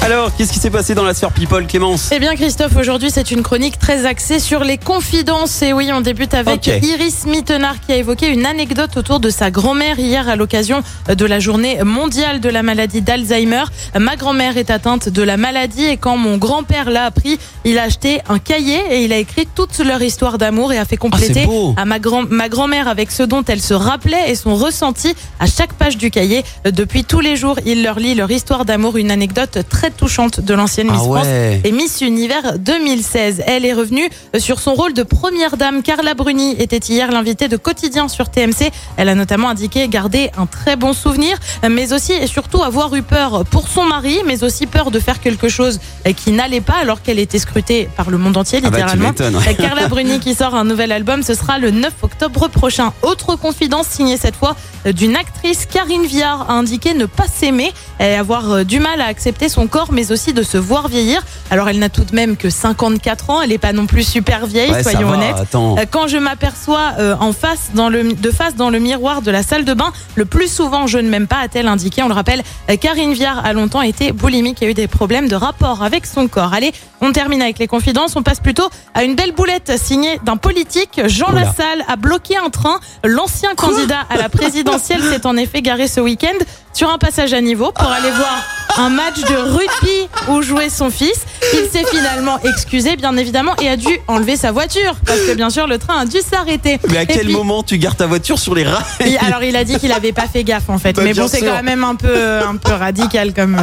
Alors, qu'est-ce qui s'est passé dans la sphère People, Clémence? Eh bien Christophe, aujourd'hui c'est une chronique très axée sur les confidences. Et oui, on débute avec. Iris Mittenard qui a évoqué une anecdote autour de sa grand-mère hier à l'occasion de la journée mondiale de la maladie d'Alzheimer. Ma grand-mère est atteinte de la maladie et quand mon grand-père l'a appris, il a acheté un cahier et il a écrit toute leur histoire d'amour et a fait compléter Ah, beau. à ma, grand- ma grand-mère avec ce dont elle se rappelait et son ressenti à chaque page du cahier. Depuis tous les jours, il leur lit leur histoire d'amour, une anecdote très touchante de l'ancienne Miss Ah France ouais. et Miss Univers 2016. Elle est revenue sur son rôle de première dame. Carla Bruni était hier l'invitée de Quotidien sur TMC. Elle a notamment indiqué garder un très bon souvenir, mais aussi et surtout avoir eu peur pour son mari, mais aussi peur de faire quelque chose qui n'allait pas alors qu'elle était scrutée par le monde entier, Ah bah, littéralement. ouais. Carla Bruni qui sort un nouvel album, ce sera le 9 octobre prochain. Autre confidence signée cette fois d'une actrice, Karine Viard, a indiqué ne pas s'aimer et avoir euh, du mal à accepter son corps, mais aussi de se voir vieillir. Alors elle n'a tout de même que 54 ans, elle n'est pas non plus super vieille, Ouais, soyons va, honnêtes. Attends. Euh, Quand je m'aperçois euh, en face, dans le, de face dans le miroir de la salle de bain, le plus souvent je ne m'aime pas, a-t-elle indiqué. On le rappelle, euh, Karine Viard a longtemps été boulimique et a eu des problèmes de rapport avec son corps. Allez, on termine avec les confidences. On passe plutôt à une belle boulette signée d'un politique. Jean Oula. Lassalle a bloqué un train. L'ancien candidat à la présidentielle s'est en effet garé ce week-end sur un passage à niveau pour aller voir un match de rugby où jouait son fils. Il s'est finalement excusé, bien évidemment, et a dû enlever sa voiture parce que bien sûr le train a dû s'arrêter. Mais à Et quel puis- moment tu gardes ta voiture sur les rails et alors il a dit qu'il avait pas fait gaffe en fait, Bah, mais bon c'est quand même un peu un peu radical comme.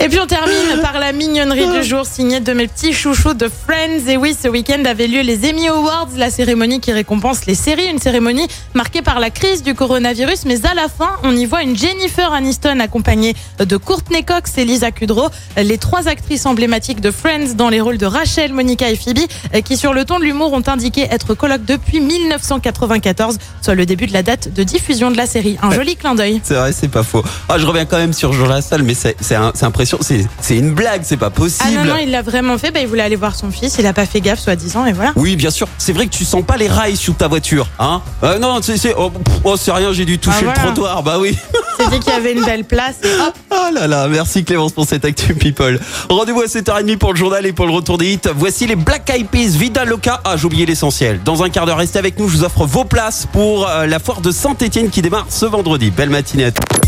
Et puis on termine par la mignonnerie du jour signée de mes petits chouchous de Friends. Et oui, ce week-end avait lieu les Emmy Awards, la cérémonie qui récompense les séries, une cérémonie marquée par la crise du coronavirus. Mais à la fin, on y voit une Jennifer Aniston accompagnée de Courtney Cox et Lisa Kudrow, les trois actrices emblématiques de Friends dans les rôles de Rachel, Monica et Phoebe, qui sur le ton de l'humour ont indiqué être colocs depuis 1994, soit le début de la date de diffusion de la série. Un joli clin d'œil. C'est vrai, c'est pas faux. Ah, je reviens quand même sur Jean Lassalle, mais c'est impressionnant. C'est c'est une blague, c'est pas Ah possible. non, non, il l'a vraiment fait. Bah, il voulait aller voir son fils. Il a pas fait gaffe, soi-disant, et voilà. Oui, bien sûr. C'est vrai que tu sens pas les rails sous ta voiture, hein euh, Non, c'est c'est oh, oh, c'est rien. J'ai dû toucher Ah, voilà. le trottoir. Bah oui. C'est dit qu'il y avait une belle place. Et hop. Oh là là, merci Clémence pour cette actu people. Rendez-vous à 7h30 pour le journal et pour le retour des hits. Voici les Black Eyed Peas, Vida Loca. Ah, j'ai oublié l'essentiel. Dans un quart d'heure, restez avec nous. Je vous offre vos places pour euh, la foire de Saint-Etienne qui démarre ce vendredi. Belle matinée à tous.